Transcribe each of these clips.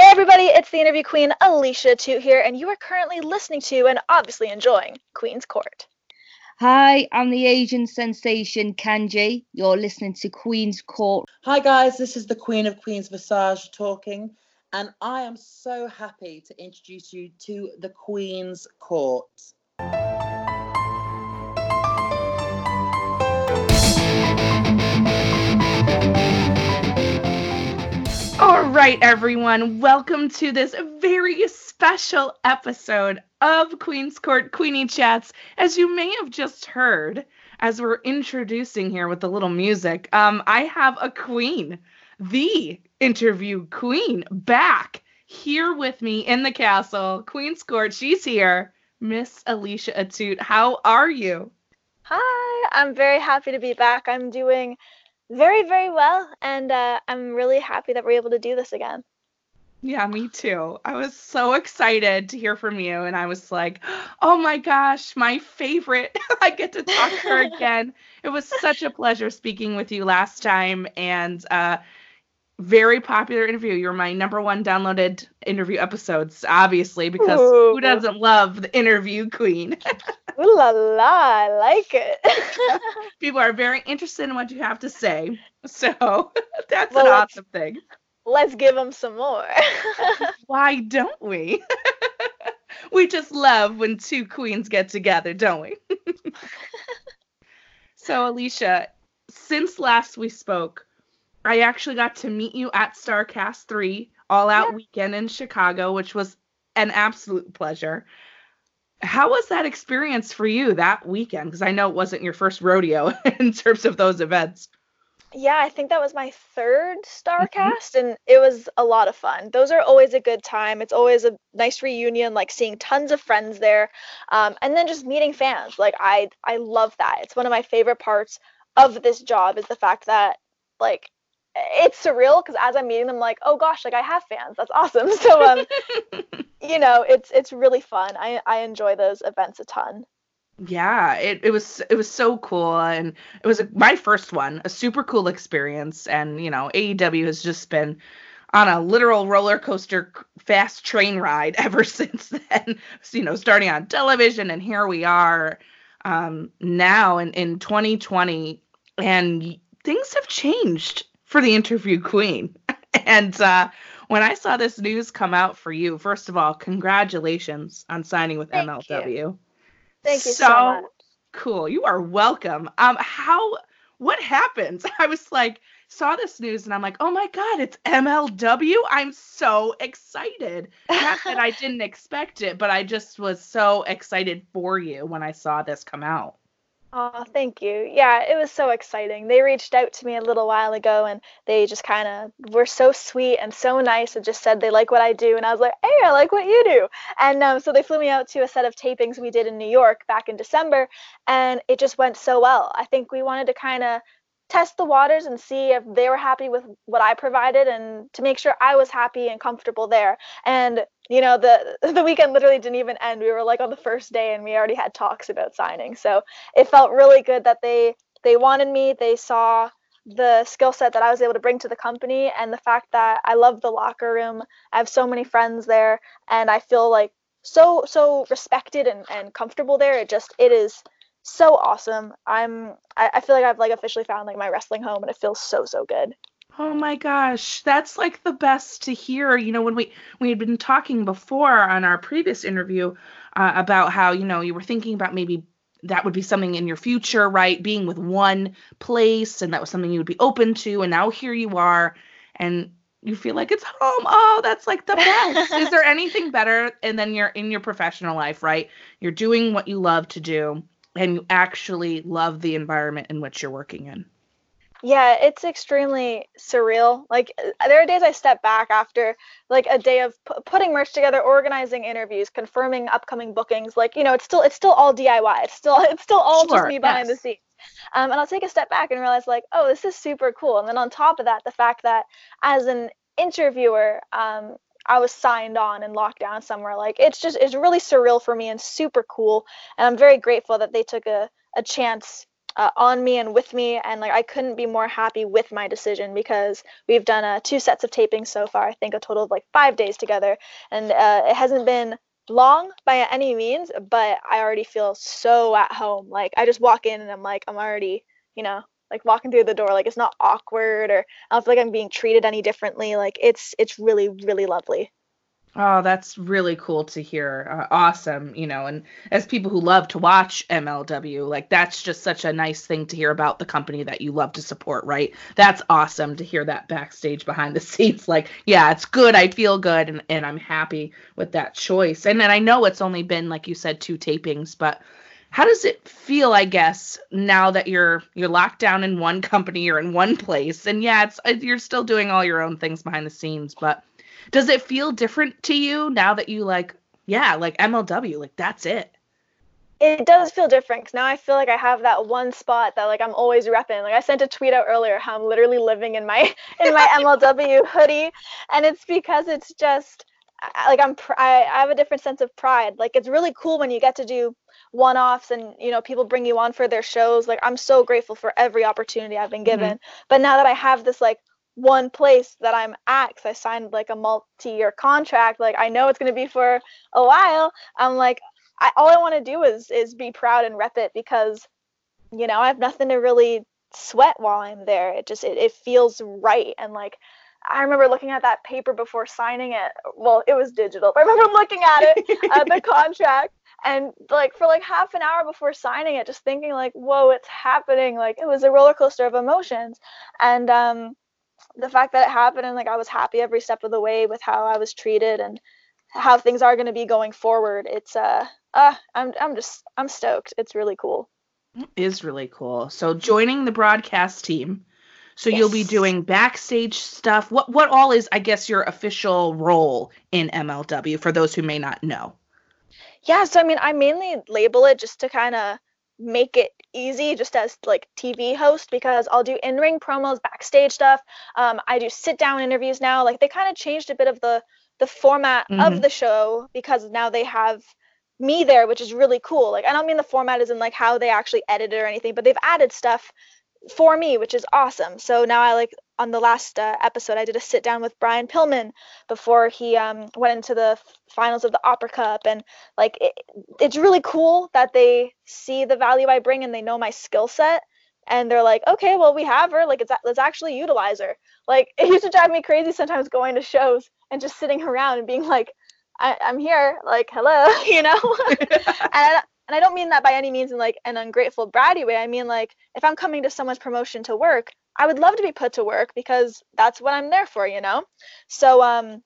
Hey everybody, it's the interview queen Alicia Atout here, and you are currently listening to and obviously enjoying Queen's Court. Hi, I'm the Asian sensation Kanji. You're listening to Queen's Court. Hi guys, this is the Queen of Queens Visage talking, and I am so happy to introduce you to the Queen's Court. Right, everyone, welcome to this very special episode of Queen's Court Queeny Chats. As you may have just heard, as we're introducing here with the little music, um, I have a queen, the interview queen, back here with me in the castle. Queen's Court, she's here. Miss Alicia Atout, how are you? Hi, I'm very happy to be back. I'm doing very, very well, and uh, I'm really happy that we're able to do this again. Yeah, me too. I was so excited to hear from you, and I was like, oh my gosh, my favorite. I get to talk to her again. it was such a pleasure speaking with you last time, and uh, very popular interview. You're my number one downloaded interview episodes, obviously, because Ooh. who doesn't love the interview queen? Ooh la la, I like it. People are very interested in what you have to say. So that's Well, an awesome thing. Let's give them some more. Why don't we? we just love when two queens get together, don't we? so, Alicia, since last we spoke, I actually got to meet you at Starrcast 3 All Out Yeah. Weekend in Chicago, which was an absolute pleasure. How was that experience for you that weekend? Because I know it wasn't your first rodeo in terms of those events. Yeah, I think that was my third Starrcast, and it was a lot of fun. Those are always a good time. It's always a nice reunion, like seeing tons of friends there, um, and then just meeting fans. Like I, I love that. It's one of my favorite parts of this job is the fact that, like, it's surreal because as I'm meeting them, like, oh gosh, like I have fans. That's awesome. So, um, you know, it's it's really fun. I I enjoy those events a ton. Yeah, it, it was it was so cool and it was a, my first one, a super cool experience and you know, AEW has just been on a literal roller coaster fast train ride ever since then. So, you know, starting on television and here we are um now in in 2020 and things have changed for the interview queen. and uh when I saw this news come out for you, first of all, congratulations on signing with Thank you. MLW Thank you so, much. cool. You are welcome. Um, how? What happened? I was like, saw this news and I'm like, oh my god, it's MLW. I'm so excited. Not that I didn't expect it, but I just was so excited for you when I saw this come out. Oh, thank you. Yeah, it was so exciting. They reached out to me a little while ago and they just kind of were so sweet and so nice and just said they like what I do. And I was like, hey, I like what you do. And um, so they flew me out to a set of tapings we did in New York back in December and it just went so well. I think we wanted to kind of test the waters and see if they were happy with what I provided and to make sure I was happy and comfortable there. And you know, the the weekend literally didn't even end. We were like on the first day and we already had talks about signing. So it felt really good that they they wanted me. They saw the skill set that I was able to bring to the company and the fact that I love the locker room. I have so many friends there and I feel like so so respected and, and comfortable there. It just it is so awesome. I'm I, I feel like I've like officially found like my wrestling home and it feels so so good. Oh my gosh, that's like the best to hear. You know, when we we had been talking before on our previous interview uh, about how you know you were thinking about maybe that would be something in your future, right? Being with one place, and that was something you would be open to, and now here you are, and you feel like it's home. Oh, that's like the best. Is there anything better? And then you're in your professional life, right? You're doing what you love to do, and you actually love the environment in which you're working in. Yeah, it's extremely surreal. Like uh, there are days I step back after like a day of p- putting merch together, organizing interviews, confirming upcoming bookings. Like you know, it's still it's still all DIY. It's still it's still all Sure, just me behind yes. the scenes. Um, and I'll take a step back and realize like, oh, this is super cool. And then on top of that, the fact that as an interviewer, um, I was signed on and locked down somewhere. Like it's just it's really surreal for me and super cool. And I'm very grateful that they took a a chance uh, on me and with me and like i couldn't be more happy with my decision because we've done uh, two sets of taping so far i think a total of like five days together. And uh, it hasn't been long by any means but i already feel so at home. Like i just walk in and i'm like i'm already you know like walking through the door like it's not awkward or i don't feel like i'm being treated any differently. Like it's it's really really lovely Oh, that's really cool to hear. Uh, awesome, you know, and as people who love to watch MLW, like that's just such a nice thing to hear about the company that you love to support, right? That's awesome to hear that backstage behind the scenes. Like, yeah, it's good. I feel good and, and I'm happy with that choice. And then I know it's only been, like you said, two tapings, but how does it feel, I guess, now that you're you're locked down in one company, you're in one place, and yeah, it's uh, you're still doing all your own things behind the scenes, but does it feel different to you now that you like yeah like mlw like that's it it does feel different because now I feel like I have that one spot that like I'm always repping. Like I sent a tweet out earlier how I'm literally living in my in my MLW hoodie, and it's because it's just like I'm pr- I, I have a different sense of pride. Like it's really cool when you get to do one-offs and you know people bring you on for their shows. Like I'm so grateful for every opportunity I've been mm-hmm. given. But now that I have this like one place that I'm at, 'cause I signed like a multi-year contract, like I know it's gonna be for a while. I'm like I, all I want to do is is be proud and rep it because you know I have nothing to really sweat while I'm there. It just it, it feels right and like I remember looking at that paper before signing it. Well, it was digital. But I remember looking at it at the contract and like for like half an hour before signing it, just thinking like, whoa, it's happening. Like it was a roller coaster of emotions. And um the fact that it happened and like I was happy every step of the way with how I was treated and how things are going to be going forward. It's uh uh I'm I'm just I'm stoked. It's really cool. is really cool so joining the broadcast team so you'll be doing backstage stuff what what all is i guess your official role in mlw for those who may not know Yeah, so I mean, I mainly label it just to kind of make it easy just as like TV host because I'll do in-ring promos, backstage stuff. Um, I do sit-down interviews now. Like they kind of changed a bit of the the format Mhm. of the show because now they have me there, which is really cool. Like I don't mean the format isn't like how they actually edit it or anything, but they've added stuff for me, which is awesome. So now I like on the last uh, episode, I did a sit down with Brian Pillman before he um, went into the finals of the Opera Cup, and like it, it's really cool that they see the value I bring and they know my skill set. And they're like, okay, well, we have her. Like, it's, let's actually utilize her. Like, it used to drive me crazy sometimes going to shows and just sitting around and being like, I, I'm here. Like, hello, you know? and I, and I don't mean that by any means in like an ungrateful bratty way. I mean like if I'm coming to someone's promotion to work, I would love to be put to work because that's what I'm there for, you know. So um,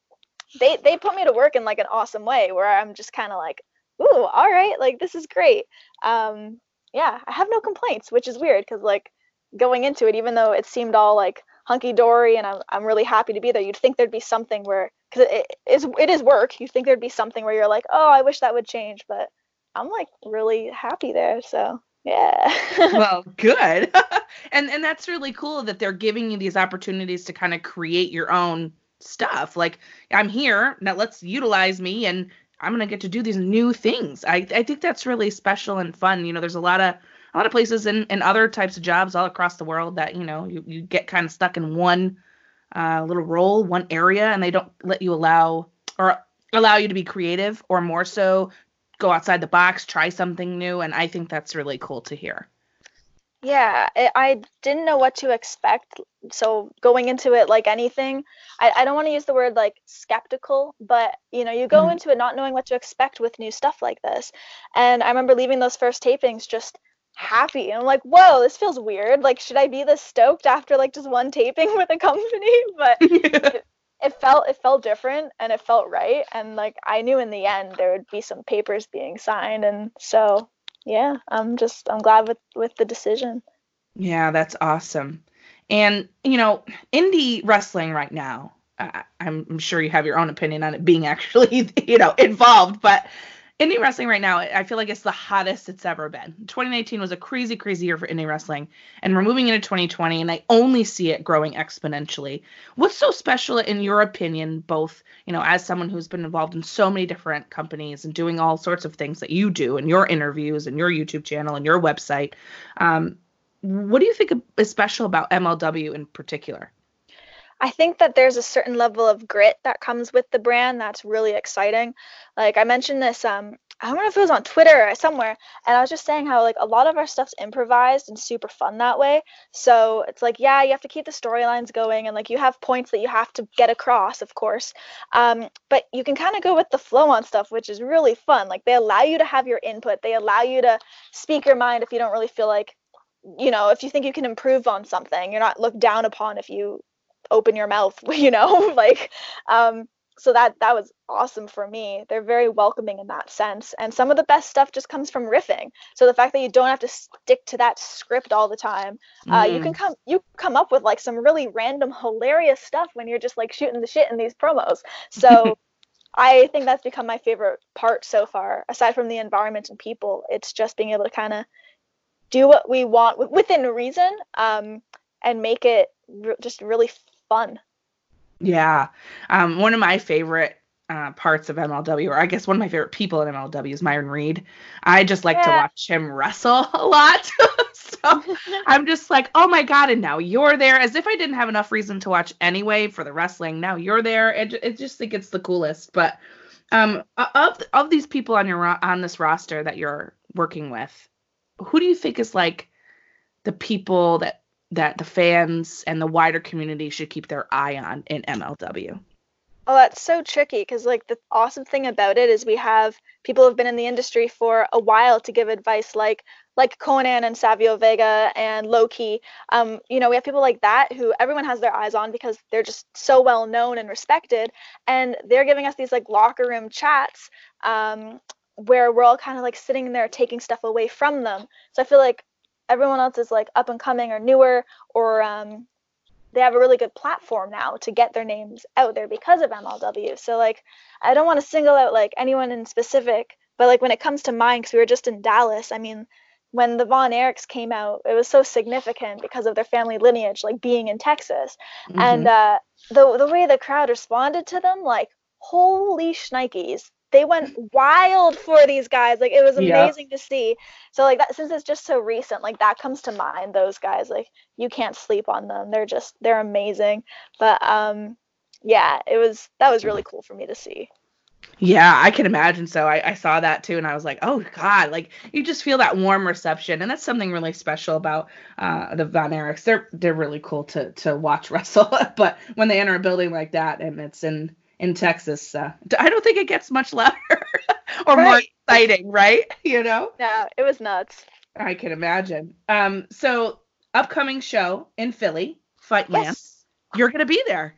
they they put me to work in like an awesome way where I'm just kind of like, ooh, all right, like this is great. Um, yeah, I have no complaints, which is weird because like going into it, even though it seemed all like hunky dory and I'm I'm really happy to be there, you'd think there'd be something where because it, it is it is work. You think there'd be something where you're like, oh, I wish that would change, but I'm like really happy there. So yeah. well good and and that's really cool that they're giving you these opportunities to kind of create your own stuff like i'm here now let's utilize me and i'm gonna get to do these new things i i think that's really special and fun you know there's a lot of a lot of places and, and other types of jobs all across the world that you know you, you get kind of stuck in one uh, little role one area and they don't let you allow or allow you to be creative or more so go outside the box try something new and i think that's really cool to hear Yeah, I, I didn't know what to expect. So going into it like anything, I, I don't want to use the word like skeptical, but you know, you go Mhm. into it not knowing what to expect with new stuff like this. And I remember leaving those first tapings just happy. And I'm like, whoa, this feels weird. Like, should I be this stoked after like just one taping with a company? But it felt it felt different and it felt right. And like I knew in the end there would be some papers being signed. And so yeah, I'm just I'm glad with with the decision. Yeah, that's awesome. And, you know, indie wrestling right now, I, I'm sure you have your own opinion on it being actually, you know, involved, but indie wrestling right now, I feel like it's the hottest it's ever been. 2019 was a crazy, crazy year for indie wrestling, and we're moving into 2020, and I only see it growing exponentially. What's so special, in your opinion, both, you know, as someone who's been involved in so many different companies and doing all sorts of things that you do in your interviews and your YouTube channel and your website? Um, what do you think is special about MLW in particular? I think that there's a certain level of grit that comes with the brand that's really exciting. Like I mentioned this, um, I don't know if it was on Twitter or somewhere, and I was just saying how like a lot of our stuff's improvised and super fun that way. So it's like, yeah, you have to keep the storylines going, and like you have points that you have to get across, of course. Um, but you can kind of go with the flow on stuff, which is really fun. Like they allow you to have your input, they allow you to speak your mind if you don't really feel like you know, if you think you can improve on something, you're not looked down upon if you open your mouth, you know, like um so that that was awesome for me. They're very welcoming in that sense. And some of the best stuff just comes from riffing. So the fact that you don't have to stick to that script all the time, uh, you can come you come up with like some really random hilarious stuff when you're just like shooting the shit in these promos. So I think that's become my favorite part so far, aside from the environment and people. It's just being able to kind of do what we want within reason um, and make it re- just really fun. Yeah. Um, one of my favorite uh, parts of MLW, or I guess one of my favorite people in MLW is Myron Reed. I just like to watch him wrestle a lot. so I'm just like, oh my God, and now you're there. As if I didn't have enough reason to watch anyway for the wrestling. Now you're there. It, it just think it's the coolest. But um, of, of these people on your on this roster that you're working with, who do you think is like the people that that the fans and the wider community should keep their eye on in MLW? Oh, that's so tricky because like the awesome thing about it is we have people who've been in the industry for a while to give advice, like like Konnan and Savio Vega and Low Ki. Um, you know, we have people like that who everyone has their eyes on because they're just so well known and respected, and they're giving us these like locker room chats um, where we're all kind of like sitting there taking stuff away from them. So I feel like everyone else is like up and coming or newer or um, they have a really good platform now to get their names out there because of MLW. So like I don't want to single out like anyone in specific, but like when it comes to mine, because we were just in Dallas, I mean, when the Von Erichs came out, it was so significant because of their family lineage, like being in Texas, and uh, the the way the crowd responded to them, like holy shnikes, they went wild for these guys. Like it was Yeah. amazing to see. So like that since it's just so recent, like that comes to mind. Those guys, like you can't sleep on them. They're just they're amazing. But um, yeah, it was that was really cool for me to see. Yeah, I can imagine so. I, I saw that too, and I was like, oh God, like you just feel that warm reception, and that's something really special about uh, the Von Erichs. They're they're really cool to to watch wrestle, but when they enter a building like that and it's in in Texas, uh, I don't think it gets much louder or more exciting, right? You know. Yeah, it was nuts. I can imagine. Um, so upcoming show in Philly, Fight. Yes, You're gonna be there.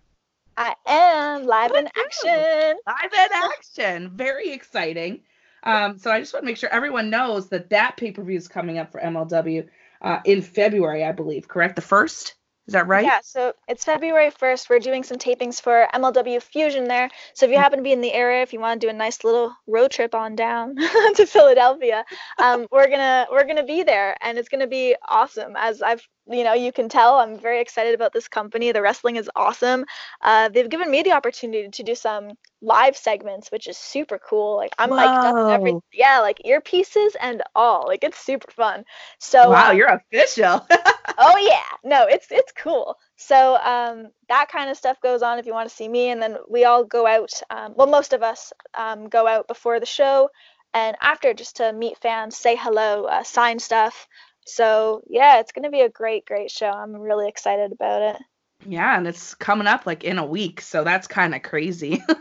I am live in Woohoo. action. Live in action. Very exciting. Um, so I just want to make sure everyone knows that that pay per view is coming up for MLW uh, in February, I believe. Correct? The first. Is that right? Yeah, so it's February 1st. We're doing some tapings for MLW Fusion there. So if you happen to be in the area, if you want to do a nice little road trip on down to Philadelphia, um, we're gonna we're gonna be there, and it's gonna be awesome. As I've you know you can tell, I'm very excited about this company. The wrestling is awesome. Uh, they've given me the opportunity to do some live segments, which is super cool. Like I'm mic'd up and everything. Yeah, like earpieces and all. Like it's super fun. So wow, um, you're official. oh yeah no it's it's cool so um that kind of stuff goes on if you want to see me and then we all go out um, well most of us um, go out before the show and after just to meet fans say hello uh, sign stuff So yeah, it's gonna be a great, great show. I'm really excited about it. Yeah, and it's coming up like in a week, so that's kind of crazy.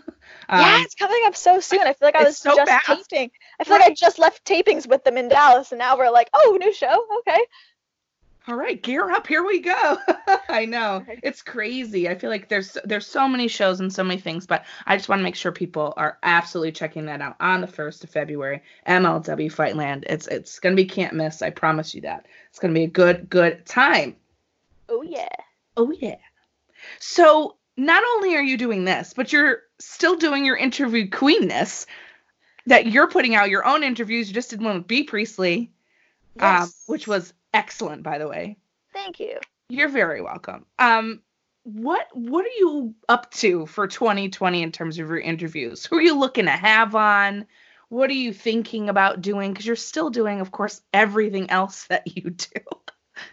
yeah, Um, it's coming up so soon. I feel like I was so just fast. taping. I feel like I just left tapings with them in Dallas, and now we're like, oh, new show. Okay. All right, gear up. Here we go. I know it's crazy. I feel like there's there's so many shows and so many things, but I just want to make sure people are absolutely checking that out on the first of February. MLW Fightland. It's it's gonna be can't miss. I promise you that. It's gonna be a good good time. Oh yeah. Oh yeah. So not only are you doing this, but you're still doing your interview queenness. That you're putting out your own interviews. You just did one with Bea Priestley, um, Yes. which was excellent, by the way. Thank you. You're very welcome. Um, what what are you up to for 2020 in terms of your interviews? Who are you looking to have on? What are you thinking about doing? Because you're still doing, of course, everything else that you do,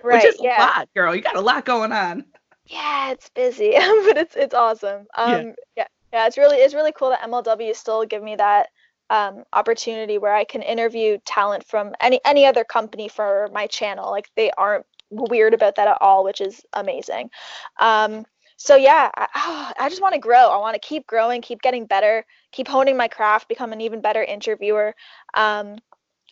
Right. which is yeah. a lot, girl. You got a lot going on. Yeah, it's busy, but it's it's awesome. Yeah. Um, yeah. yeah, it's really it's really cool that MLW still give me that um, opportunity where I can interview talent from any any other company for my channel. Like they aren't weird about that at all, which is amazing. Um, so yeah, I, I just want to grow. I want to keep growing, keep getting better, keep honing my craft, become an even better interviewer. Um,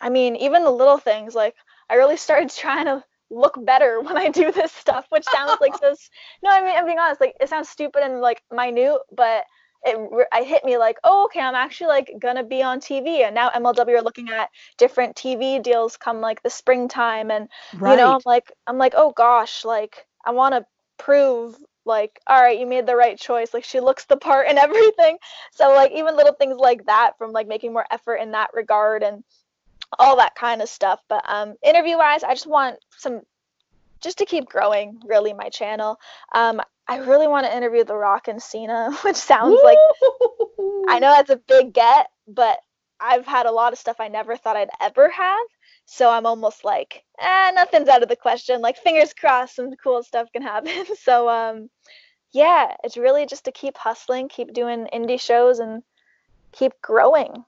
I mean, even the little things like I really started trying to look better when I do this stuff, which sounds like this. No, I mean, I'm being honest. Like, it sounds stupid and like minute, but it re- I hit me like, oh, okay, I'm actually like gonna be on TV, and now MLW are looking at different TV deals come like the springtime, and Right. you know, I'm like, I'm like, oh gosh, like I want to prove like, all right, you made the right choice. Like she looks the part and everything. So like even little things like that, from like making more effort in that regard and all that kind of stuff. But um, interview wise, I just want some, just to keep growing really my channel. Um, I really want to interview The Rock and Cena, which sounds like I know that's a big get, but I've had a lot of stuff I never thought I'd ever have. So I'm almost like, eh, nothing's out of the question. Like fingers crossed, some cool stuff can happen. so um, yeah, it's really just to keep hustling, keep doing indie shows, and keep growing.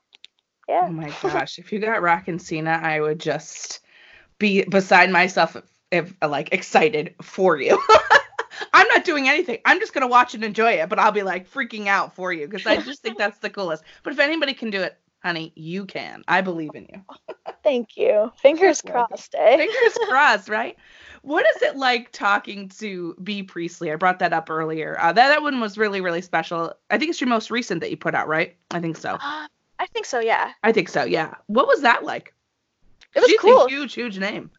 Yeah. Oh my gosh, if you got Rock and Cena, I would just be beside myself if, if like excited for you. I'm not doing anything. I'm just gonna watch and enjoy it, but I'll be like freaking out for you because I just think that's the coolest. But if anybody can do it, honey, you can. I believe in you. Thank you. Fingers crossed, eh? Fingers crossed, right? What is it like talking to Bea Priestley? I brought that up earlier. Uh, that that one was really really special. I think it's your most recent that you put out, right? I think so. Uh, I think so, yeah. I think so. Yeah. What was that like? It was She's cool. a huge huge name.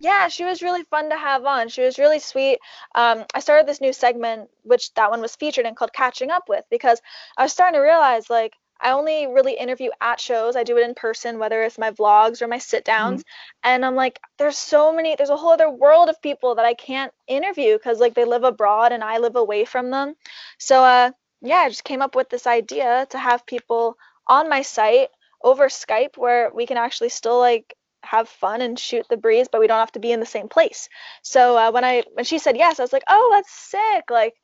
Yeah, she was really fun to have on. She was really sweet. Um, I started this new segment, which that one was featured in called Catching Up With, because I was starting to realize like I only really interview at shows. I do it in person, whether it's my vlogs or my sit downs. And I'm like, there's so many, there's a whole other world of people that I can't interview because like they live abroad and I live away from them. So uh yeah, I just came up with this idea to have people on my site over Skype where we can actually still like have fun and shoot the breeze, but we don't have to be in the same place. So uh, when I when she said yes, I was like, oh, that's sick. Like,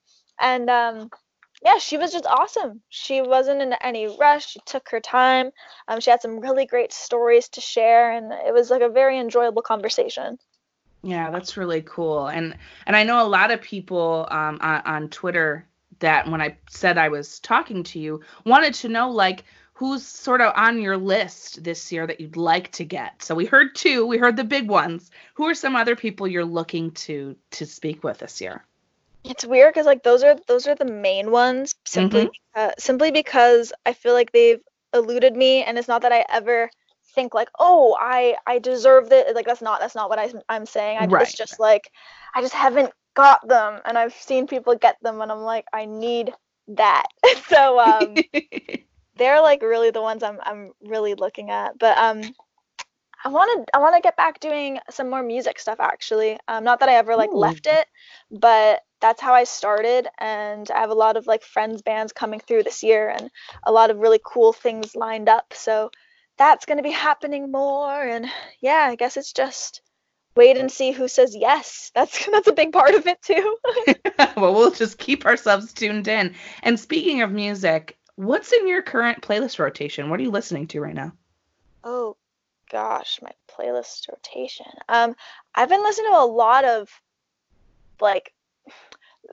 and um, yeah, she was just awesome. She wasn't in any rush. She took her time. Um, she had some really great stories to share, and it was like a very enjoyable conversation. Yeah, that's really cool. And and I know a lot of people um, on, on Twitter that when I said I was talking to you wanted to know like who's sort of on your list this year that you'd like to get. So we heard two, we heard the big ones. Who are some other people you're looking to to speak with this year? It's weird because like those are those are the main ones simply uh, simply because I feel like they've eluded me, and it's not that I ever think like, oh, I I deserve this. Like that's not that's not what I, I'm saying. I, Right. It's just like I just haven't got them, and I've seen people get them, and I'm like, I need that. so um, they're like really the ones I'm I'm really looking at. But um I want to I want to get back doing some more music stuff actually. Um not that I ever like Ooh. left it, but that's how I started and I have a lot of like friends bands coming through this year and a lot of really cool things lined up. So that's going to be happening more and yeah, I guess it's just wait and see who says yes. That's that's a big part of it too. well, we'll just keep ourselves tuned in. And speaking of music, what's in your current playlist rotation? What are you listening to right now? Oh, gosh, my playlist rotation. Um, I've been listening to a lot of like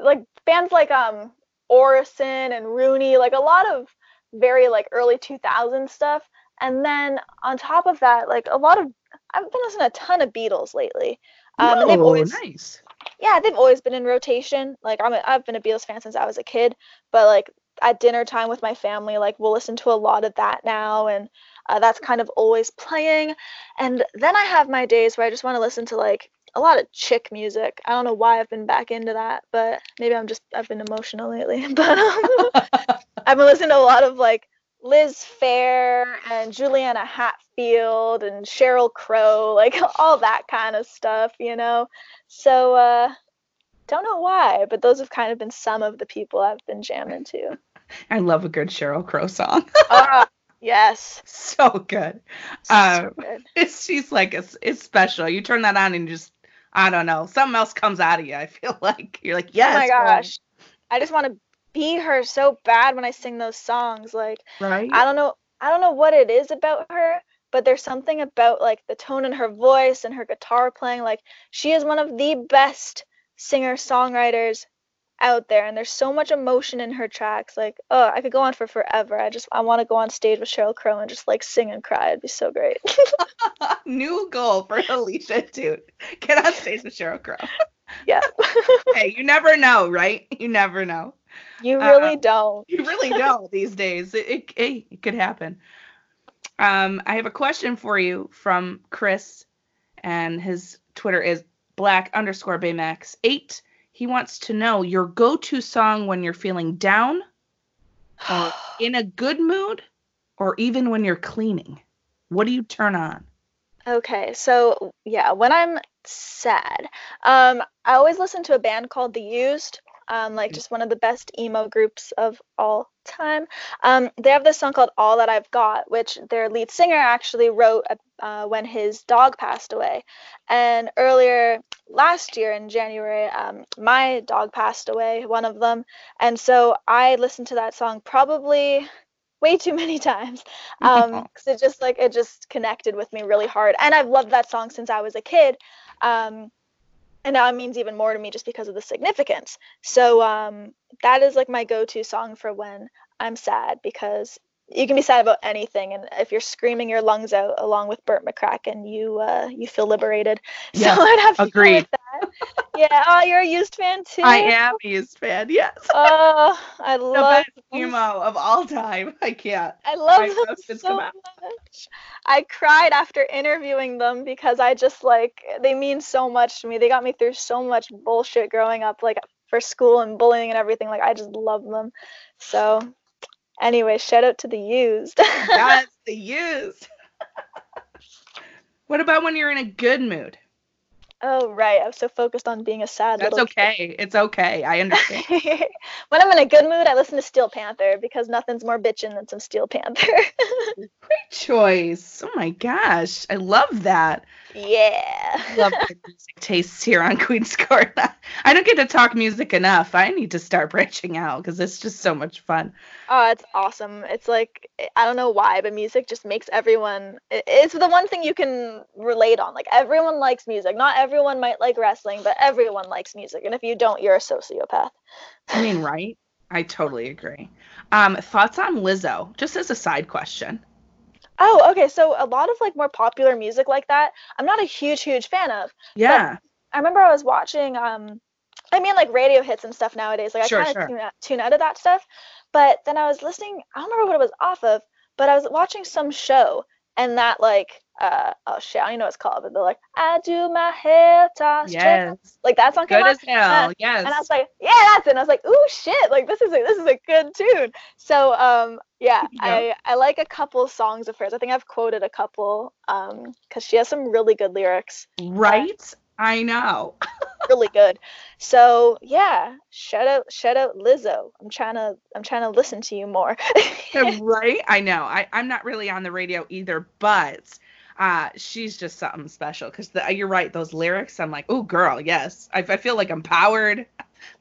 like bands like um Orison and Rooney, like a lot of very like early 2000 stuff. And then on top of that, like a lot of I've been listening to a ton of Beatles lately. Um, and they've oh, always nice. yeah, they've always been in rotation. Like I'm a, I've been a Beatles fan since I was a kid, but like at dinner time with my family, like we'll listen to a lot of that now, and uh, that's kind of always playing. And then I have my days where I just want to listen to like a lot of chick music. I don't know why I've been back into that, but maybe I'm just I've been emotional lately. But um, I've been listening to a lot of like Liz Phair and Juliana Hatfield and Sheryl Crow, like all that kind of stuff, you know. So uh don't know why, but those have kind of been some of the people I've been jamming to. I love a good Sheryl Crow song. Ah, yes. so good. Uh, So good. it's she's like it's it's special. You turn that on and just I don't know, something else comes out of you. I feel like you're like yes. oh my girl." gosh. I just want to be her so bad when I sing those songs. Like right? I don't know I don't know what it is about her, but there's something about like the tone in her voice and her guitar playing. Like she is one of the best singer songwriters out there and there's so much emotion in her tracks. Like, oh, I could go on for forever. I just I want to go on stage with Sheryl Crow and just like sing and cry. It'd be so great. New goal for Alicia too. Get on stage with Sheryl Crow. yeah. hey, you never know, right? You never know. you Uh, really don't. You really don't these days. It, it, hey, it could happen. Um, I have a question for you from Chris, and his Twitter is black underscore Baymax eight. He wants to know your go-to song when you're feeling down, or in a good mood, or even when you're cleaning. What do you turn on? Okay, so yeah, when I'm sad, um, I always listen to a band called The Used, um, like just one of the best emo groups of all time. Um, they have this song called All That I've Got, which their lead singer actually wrote uh, when his dog passed away. And earlier last year in January, um, my dog passed away, one of them, and so I listened to that song probably way too many times um because it just like it just connected with me really hard. And i've loved that song since i was a kid um and now it means even more to me just because of the significance. So um that is like my go-to song for when i'm sad because you can be sad about anything and if you're screaming your lungs out along with Bert McCracken you uh you feel liberated Yeah, so i'd have to agreed. with that yeah oh you're a used fan too I am a used fan. Yes. oh i the love best emo of all time. I can't. I love I them so much. I cried after interviewing them because I just like they mean so much to me. They got me through so much bullshit growing up, like for school and bullying and everything. Like I just love them. So, anyway, shout out to the used. That's the used. what about when you're in a good mood? oh right, I was so focused on being a sad That's okay. It's okay. I understand. when I'm in a good mood, I listen to Steel Panther because nothing's more bitchin' than some Steel Panther. Great choice. Oh my gosh. I love that. Yeah. love the music tastes here on Queen's Court. I don't get to talk music enough. I need to start branching out because it's just so much fun. Oh, it's awesome. It's like I don't know why, but music just makes everyone it's the one thing you can relate on. Like everyone likes music. Not everyone might like wrestling, but everyone likes music. And if you don't, you're a sociopath. I mean, right? I totally agree. Um, thoughts on Lizzo? Just as a side question. Oh, okay. So a lot of like more popular music like that, I'm not a huge, huge fan of. Yeah. I remember I was watching um I mean like radio hits and stuff nowadays. Like Sure, I kind sure. of tune out, tune out of that stuff. But then I was listening, I don't remember what it was off of, but I was watching some show and that like uh oh shit, I know it's called, but they're like, I do my hair toss. yes. Like that song came Good on. as hell. Uh, yes. And I was like, yeah, that's it. And I was like, ooh, shit! Like this is a this is a good tune. So um, yeah, Yeah. I I like a couple songs of hers. I think I've quoted a couple um, because she has some really good lyrics, right? I know. really good. So yeah, shout out shout out Lizzo. I'm trying to I'm trying to listen to you more. right? I know. I, I'm not really on the radio either, but uh, she's just something special because you're right. Those lyrics, I'm like, oh, girl, yes. I, I feel like I'm powered.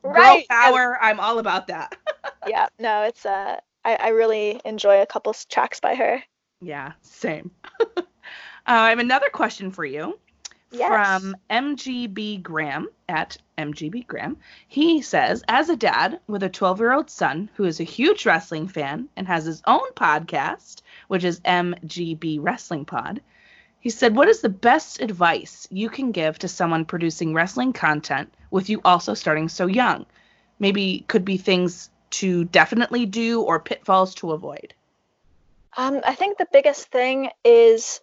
Girl Right, I- power. I'm all about that. yeah, no, it's uh, I I really enjoy a couple tracks by her. yeah, same. I have another question for you Yes. from MGB Graham at MGB Graham. He says, as a dad with a 12 year old son who is a huge wrestling fan and has his own podcast, which is MGB Wrestling Pod, he said, What is the best advice you can give to someone producing wrestling content with you also starting so young? Maybe could be things to definitely do or pitfalls to avoid. Um, I think the biggest thing is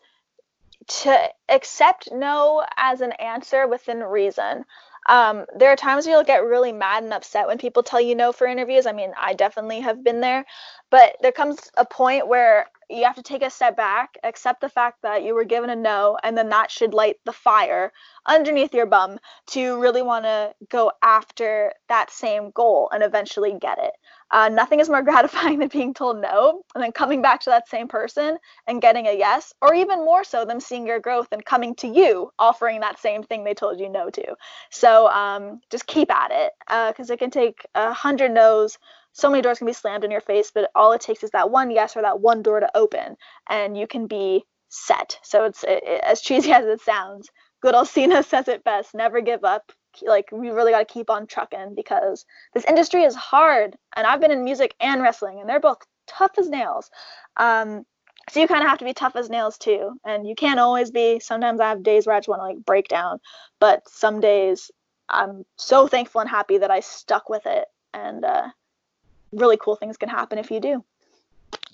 to accept no as an answer within reason. Um, there are times you'll get really mad and upset when people tell you no for interviews. I mean, I definitely have been there, but there comes a point where you have to take a step back, accept the fact that you were given a no, and then that should light the fire underneath your bum to really want to go after that same goal and eventually get it. Uh, nothing is more gratifying than being told no and then coming back to that same person and getting a yes, or even more so, them seeing your growth and coming to you offering that same thing they told you no to. So um, just keep at it because it can take a hundred no's. So many doors can be slammed in your face, but all it takes is that one yes or that one door to open, and you can be set. So it's it, it- as cheesy as it sounds. Good old Cena says it best: never give up. Like we really got to keep on trucking because this industry is hard and i've been in music and wrestling and they're both tough as nails um, so you kind of have to be tough as nails too and you can't always be sometimes i have days where i just want to like break down but some days i'm so thankful and happy that i stuck with it and uh, really cool things can happen if you do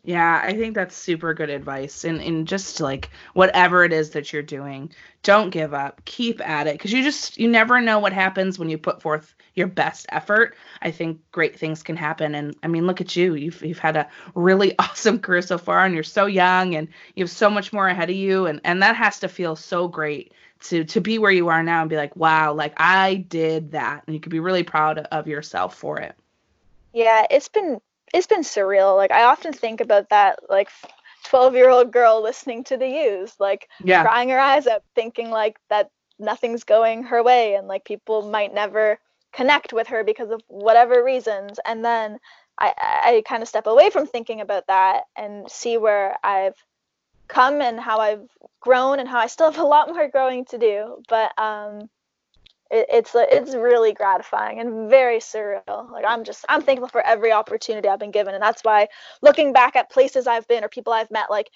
Yeah, I think that's super good advice. And and just like whatever it is that you're doing, don't give up. Keep at it because you just you never know what happens when you put forth your best effort. I think great things can happen. And I mean, look at you. You've you've had a really awesome career so far, and you're so young, and you have so much more ahead of you. And and that has to feel so great to to be where you are now and be like, wow, like I did that, and you could be really proud of yourself for it. Yeah it's been it's been surreal like i often think about that like 12 year old girl listening to the Used, like Yeah. crying her eyes up thinking like that nothing's going her way and like people might never connect with her because of whatever reasons and then i i kind of step away from thinking about that and see where i've come and how i've grown and how i still have a lot more growing to do but um it, it's uh, it's really gratifying and very surreal. Like I'm just I'm thankful for every opportunity I've been given, and that's why looking back at places I've been or people I've met, like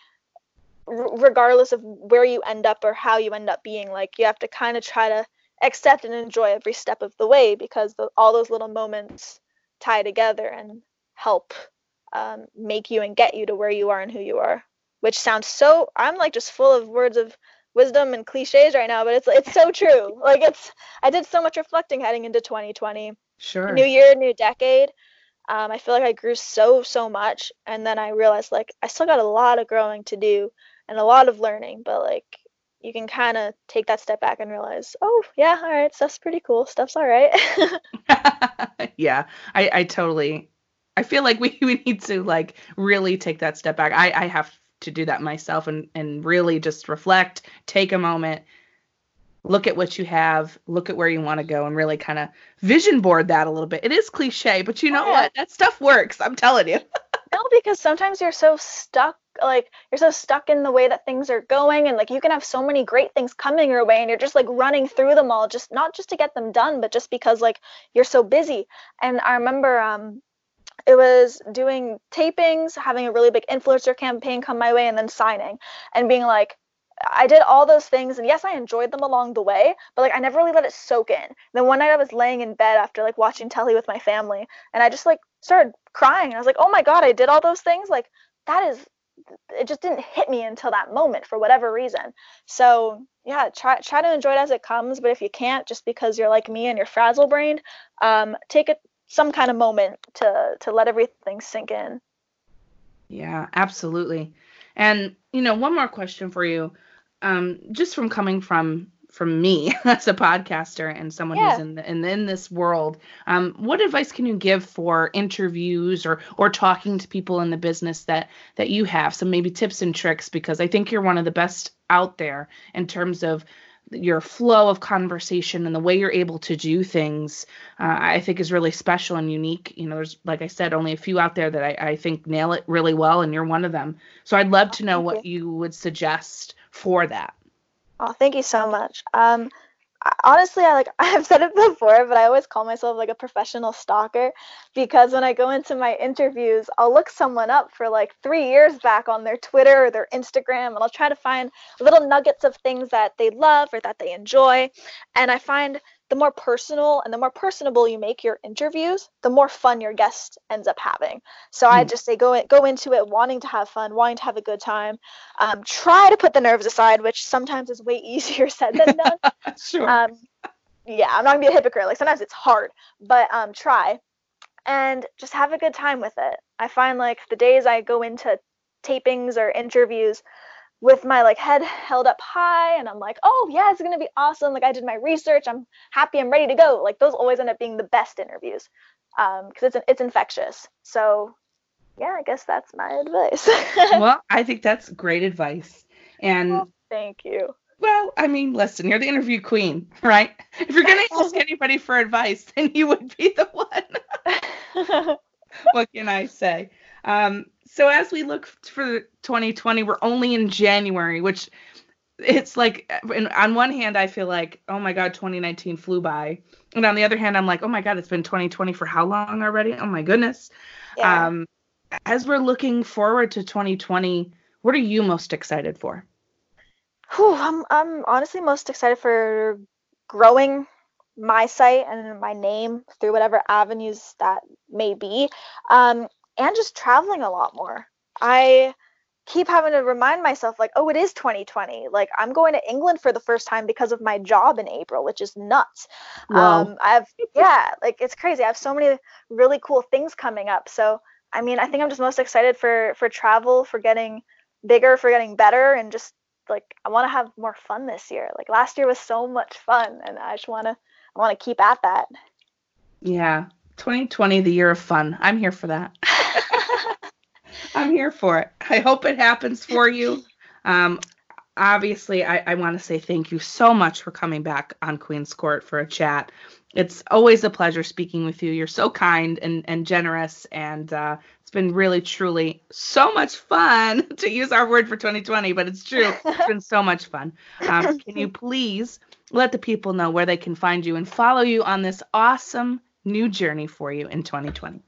r- regardless of where you end up or how you end up being, like you have to kind of try to accept and enjoy every step of the way because the, all those little moments tie together and help um, make you and get you to where you are and who you are. Which sounds so I'm like just full of words of wisdom and cliches right now, but it's it's so true. Like it's I did so much reflecting heading into 2020. Sure. New year, new decade. Um, I feel like I grew so so much, and then I realized like I still got a lot of growing to do and a lot of learning, but like you can kind of take that step back and realize, oh yeah, all right, stuff's pretty cool, stuff's all right. yeah, I, I totally. I feel like we, we need to like really take that step back. I, I have to do that myself and and really just reflect, take a moment, look at what you have, look at where you want to go, and really kind of vision board that a little bit. It is cliche, but you know Yeah. what? That stuff works. I'm telling you. no, because sometimes you're so stuck, like you're so stuck in the way that things are going, and like you can have so many great things coming your way, and you're just like running through them all, just not just to get them done, but just because like you're so busy. And I remember um, it was doing tapings, having a really big influencer campaign come my way, and then signing, and being like. I did all those things, and yes, I enjoyed them along the way, but like I never really let it soak in. Then one night I was laying in bed after like watching telly with my family, and I just like started crying. I was like, "Oh my god, I did all those things!" Like that is, it just didn't hit me until that moment for whatever reason. So yeah, try try to enjoy it as it comes, but if you can't, just because you're like me and you're frazzle brained, um, take it some kind of moment to to let everything sink in. Yeah, absolutely. And you know, one more question for you, um, just from coming from from me as a podcaster and someone Yeah. who's in the, in, in this world, um, what advice can you give for interviews or or talking to people in the business that that you have? Some maybe tips and tricks because I think you're one of the best out there in terms of your flow of conversation and the way you're able to do things, uh, I think is really special and unique. You know, there's, like I said, only a few out there that I, I think nail it really well, and you're one of them. So I'd love to know what you would suggest for that. Oh, thank you so much. Um, honestly, I like I've said it before, but I always call myself like a professional stalker because when I go into my interviews, I'll look someone up for like three years back on their Twitter or their Instagram, and I'll try to find little nuggets of things that they love or that they enjoy. And I find the more personal and the more personable you make your interviews, the more fun your guest ends up having. So I Mm. just say go in, go into it wanting to have fun, wanting to have a good time. Um, try to put the nerves aside, which sometimes is way easier said than done. sure. um, yeah, I'm not gonna be a hypocrite. Like sometimes it's hard, but um, try and just have a good time with it. I find like the days I go into tapings or interviews with my like head held up high and I'm like, oh yeah, it's gonna be awesome. Like I did my research, I'm happy, I'm ready to go. Like those always end up being the best interviews um, because it's it's infectious. So yeah, I guess that's my advice. well, I think that's great advice. And Well, Thank you. Well, I mean, listen, you're the interview queen, right? If you're going to ask anybody for advice, then you would be the one. what can I say? Um, so as we look for 2020, we're only in January, which it's like, on one hand, I feel like, oh my God, 2019 flew by. And on the other hand, I'm like, oh my God, it's been 2020 for how long already? Oh my goodness. yeah. Um, as we're looking forward to 2020, what are you most excited for? Whew, I'm I'm honestly most excited for growing my site and my name through whatever avenues that may be, um, and just traveling a lot more. I keep having to remind myself, like, oh, it is 2020. Like, I'm going to England for the first time because of my job in April, which is nuts. Wow. Um, I have, yeah, like it's crazy. I have so many really cool things coming up. So, I mean, I think I'm just most excited for for travel, for getting bigger, for getting better, and just like I want to have more fun this year. Like last year was so much fun, and I just want to I want to keep at that. Yeah, 2020, the year of fun. I'm here for that. I'm here for it. I hope it happens for you. Um, obviously, I, I want to say thank you so much for coming back on Queen's Court for a chat. It's always a pleasure speaking with you. You're so kind and, and generous, and uh, it's been really, truly so much fun to use our word for 2020, but it's true. It's been so much fun. Um, can you please let the people know where they can find you and follow you on this awesome new journey for you in 2020?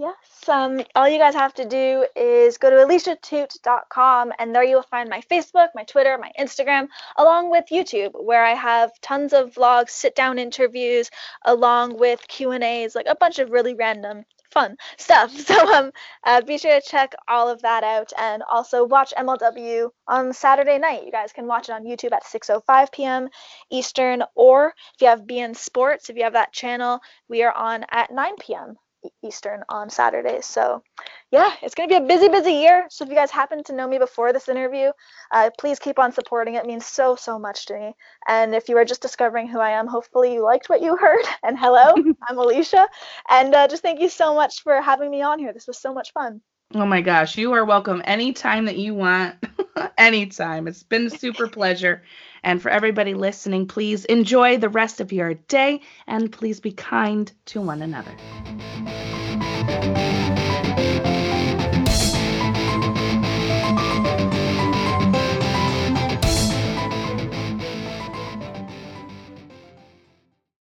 Yes. Um, all you guys have to do is go to aliciaatout.com and there you will find my Facebook, my Twitter, my Instagram, along with YouTube, where I have tons of vlogs, sit-down interviews, along with Q&As, like a bunch of really random fun stuff. So um, uh, be sure to check all of that out and also watch MLW on Saturday night. You guys can watch it on YouTube at 6:05 p.m. Eastern, or if you have beIN Sports, if you have that channel, we are on at 9 p.m. Eastern on Saturday. So, yeah, it's going to be a busy, busy year. So, if you guys happen to know me before this interview, uh, please keep on supporting it. It means so, so much to me. And if you are just discovering who I am, hopefully you liked what you heard. And hello, I'm Alicia. And uh, just thank you so much for having me on here. This was so much fun. Oh my gosh, you are welcome anytime that you want. anytime. It's been a super pleasure. And for everybody listening, please enjoy the rest of your day and please be kind to one another.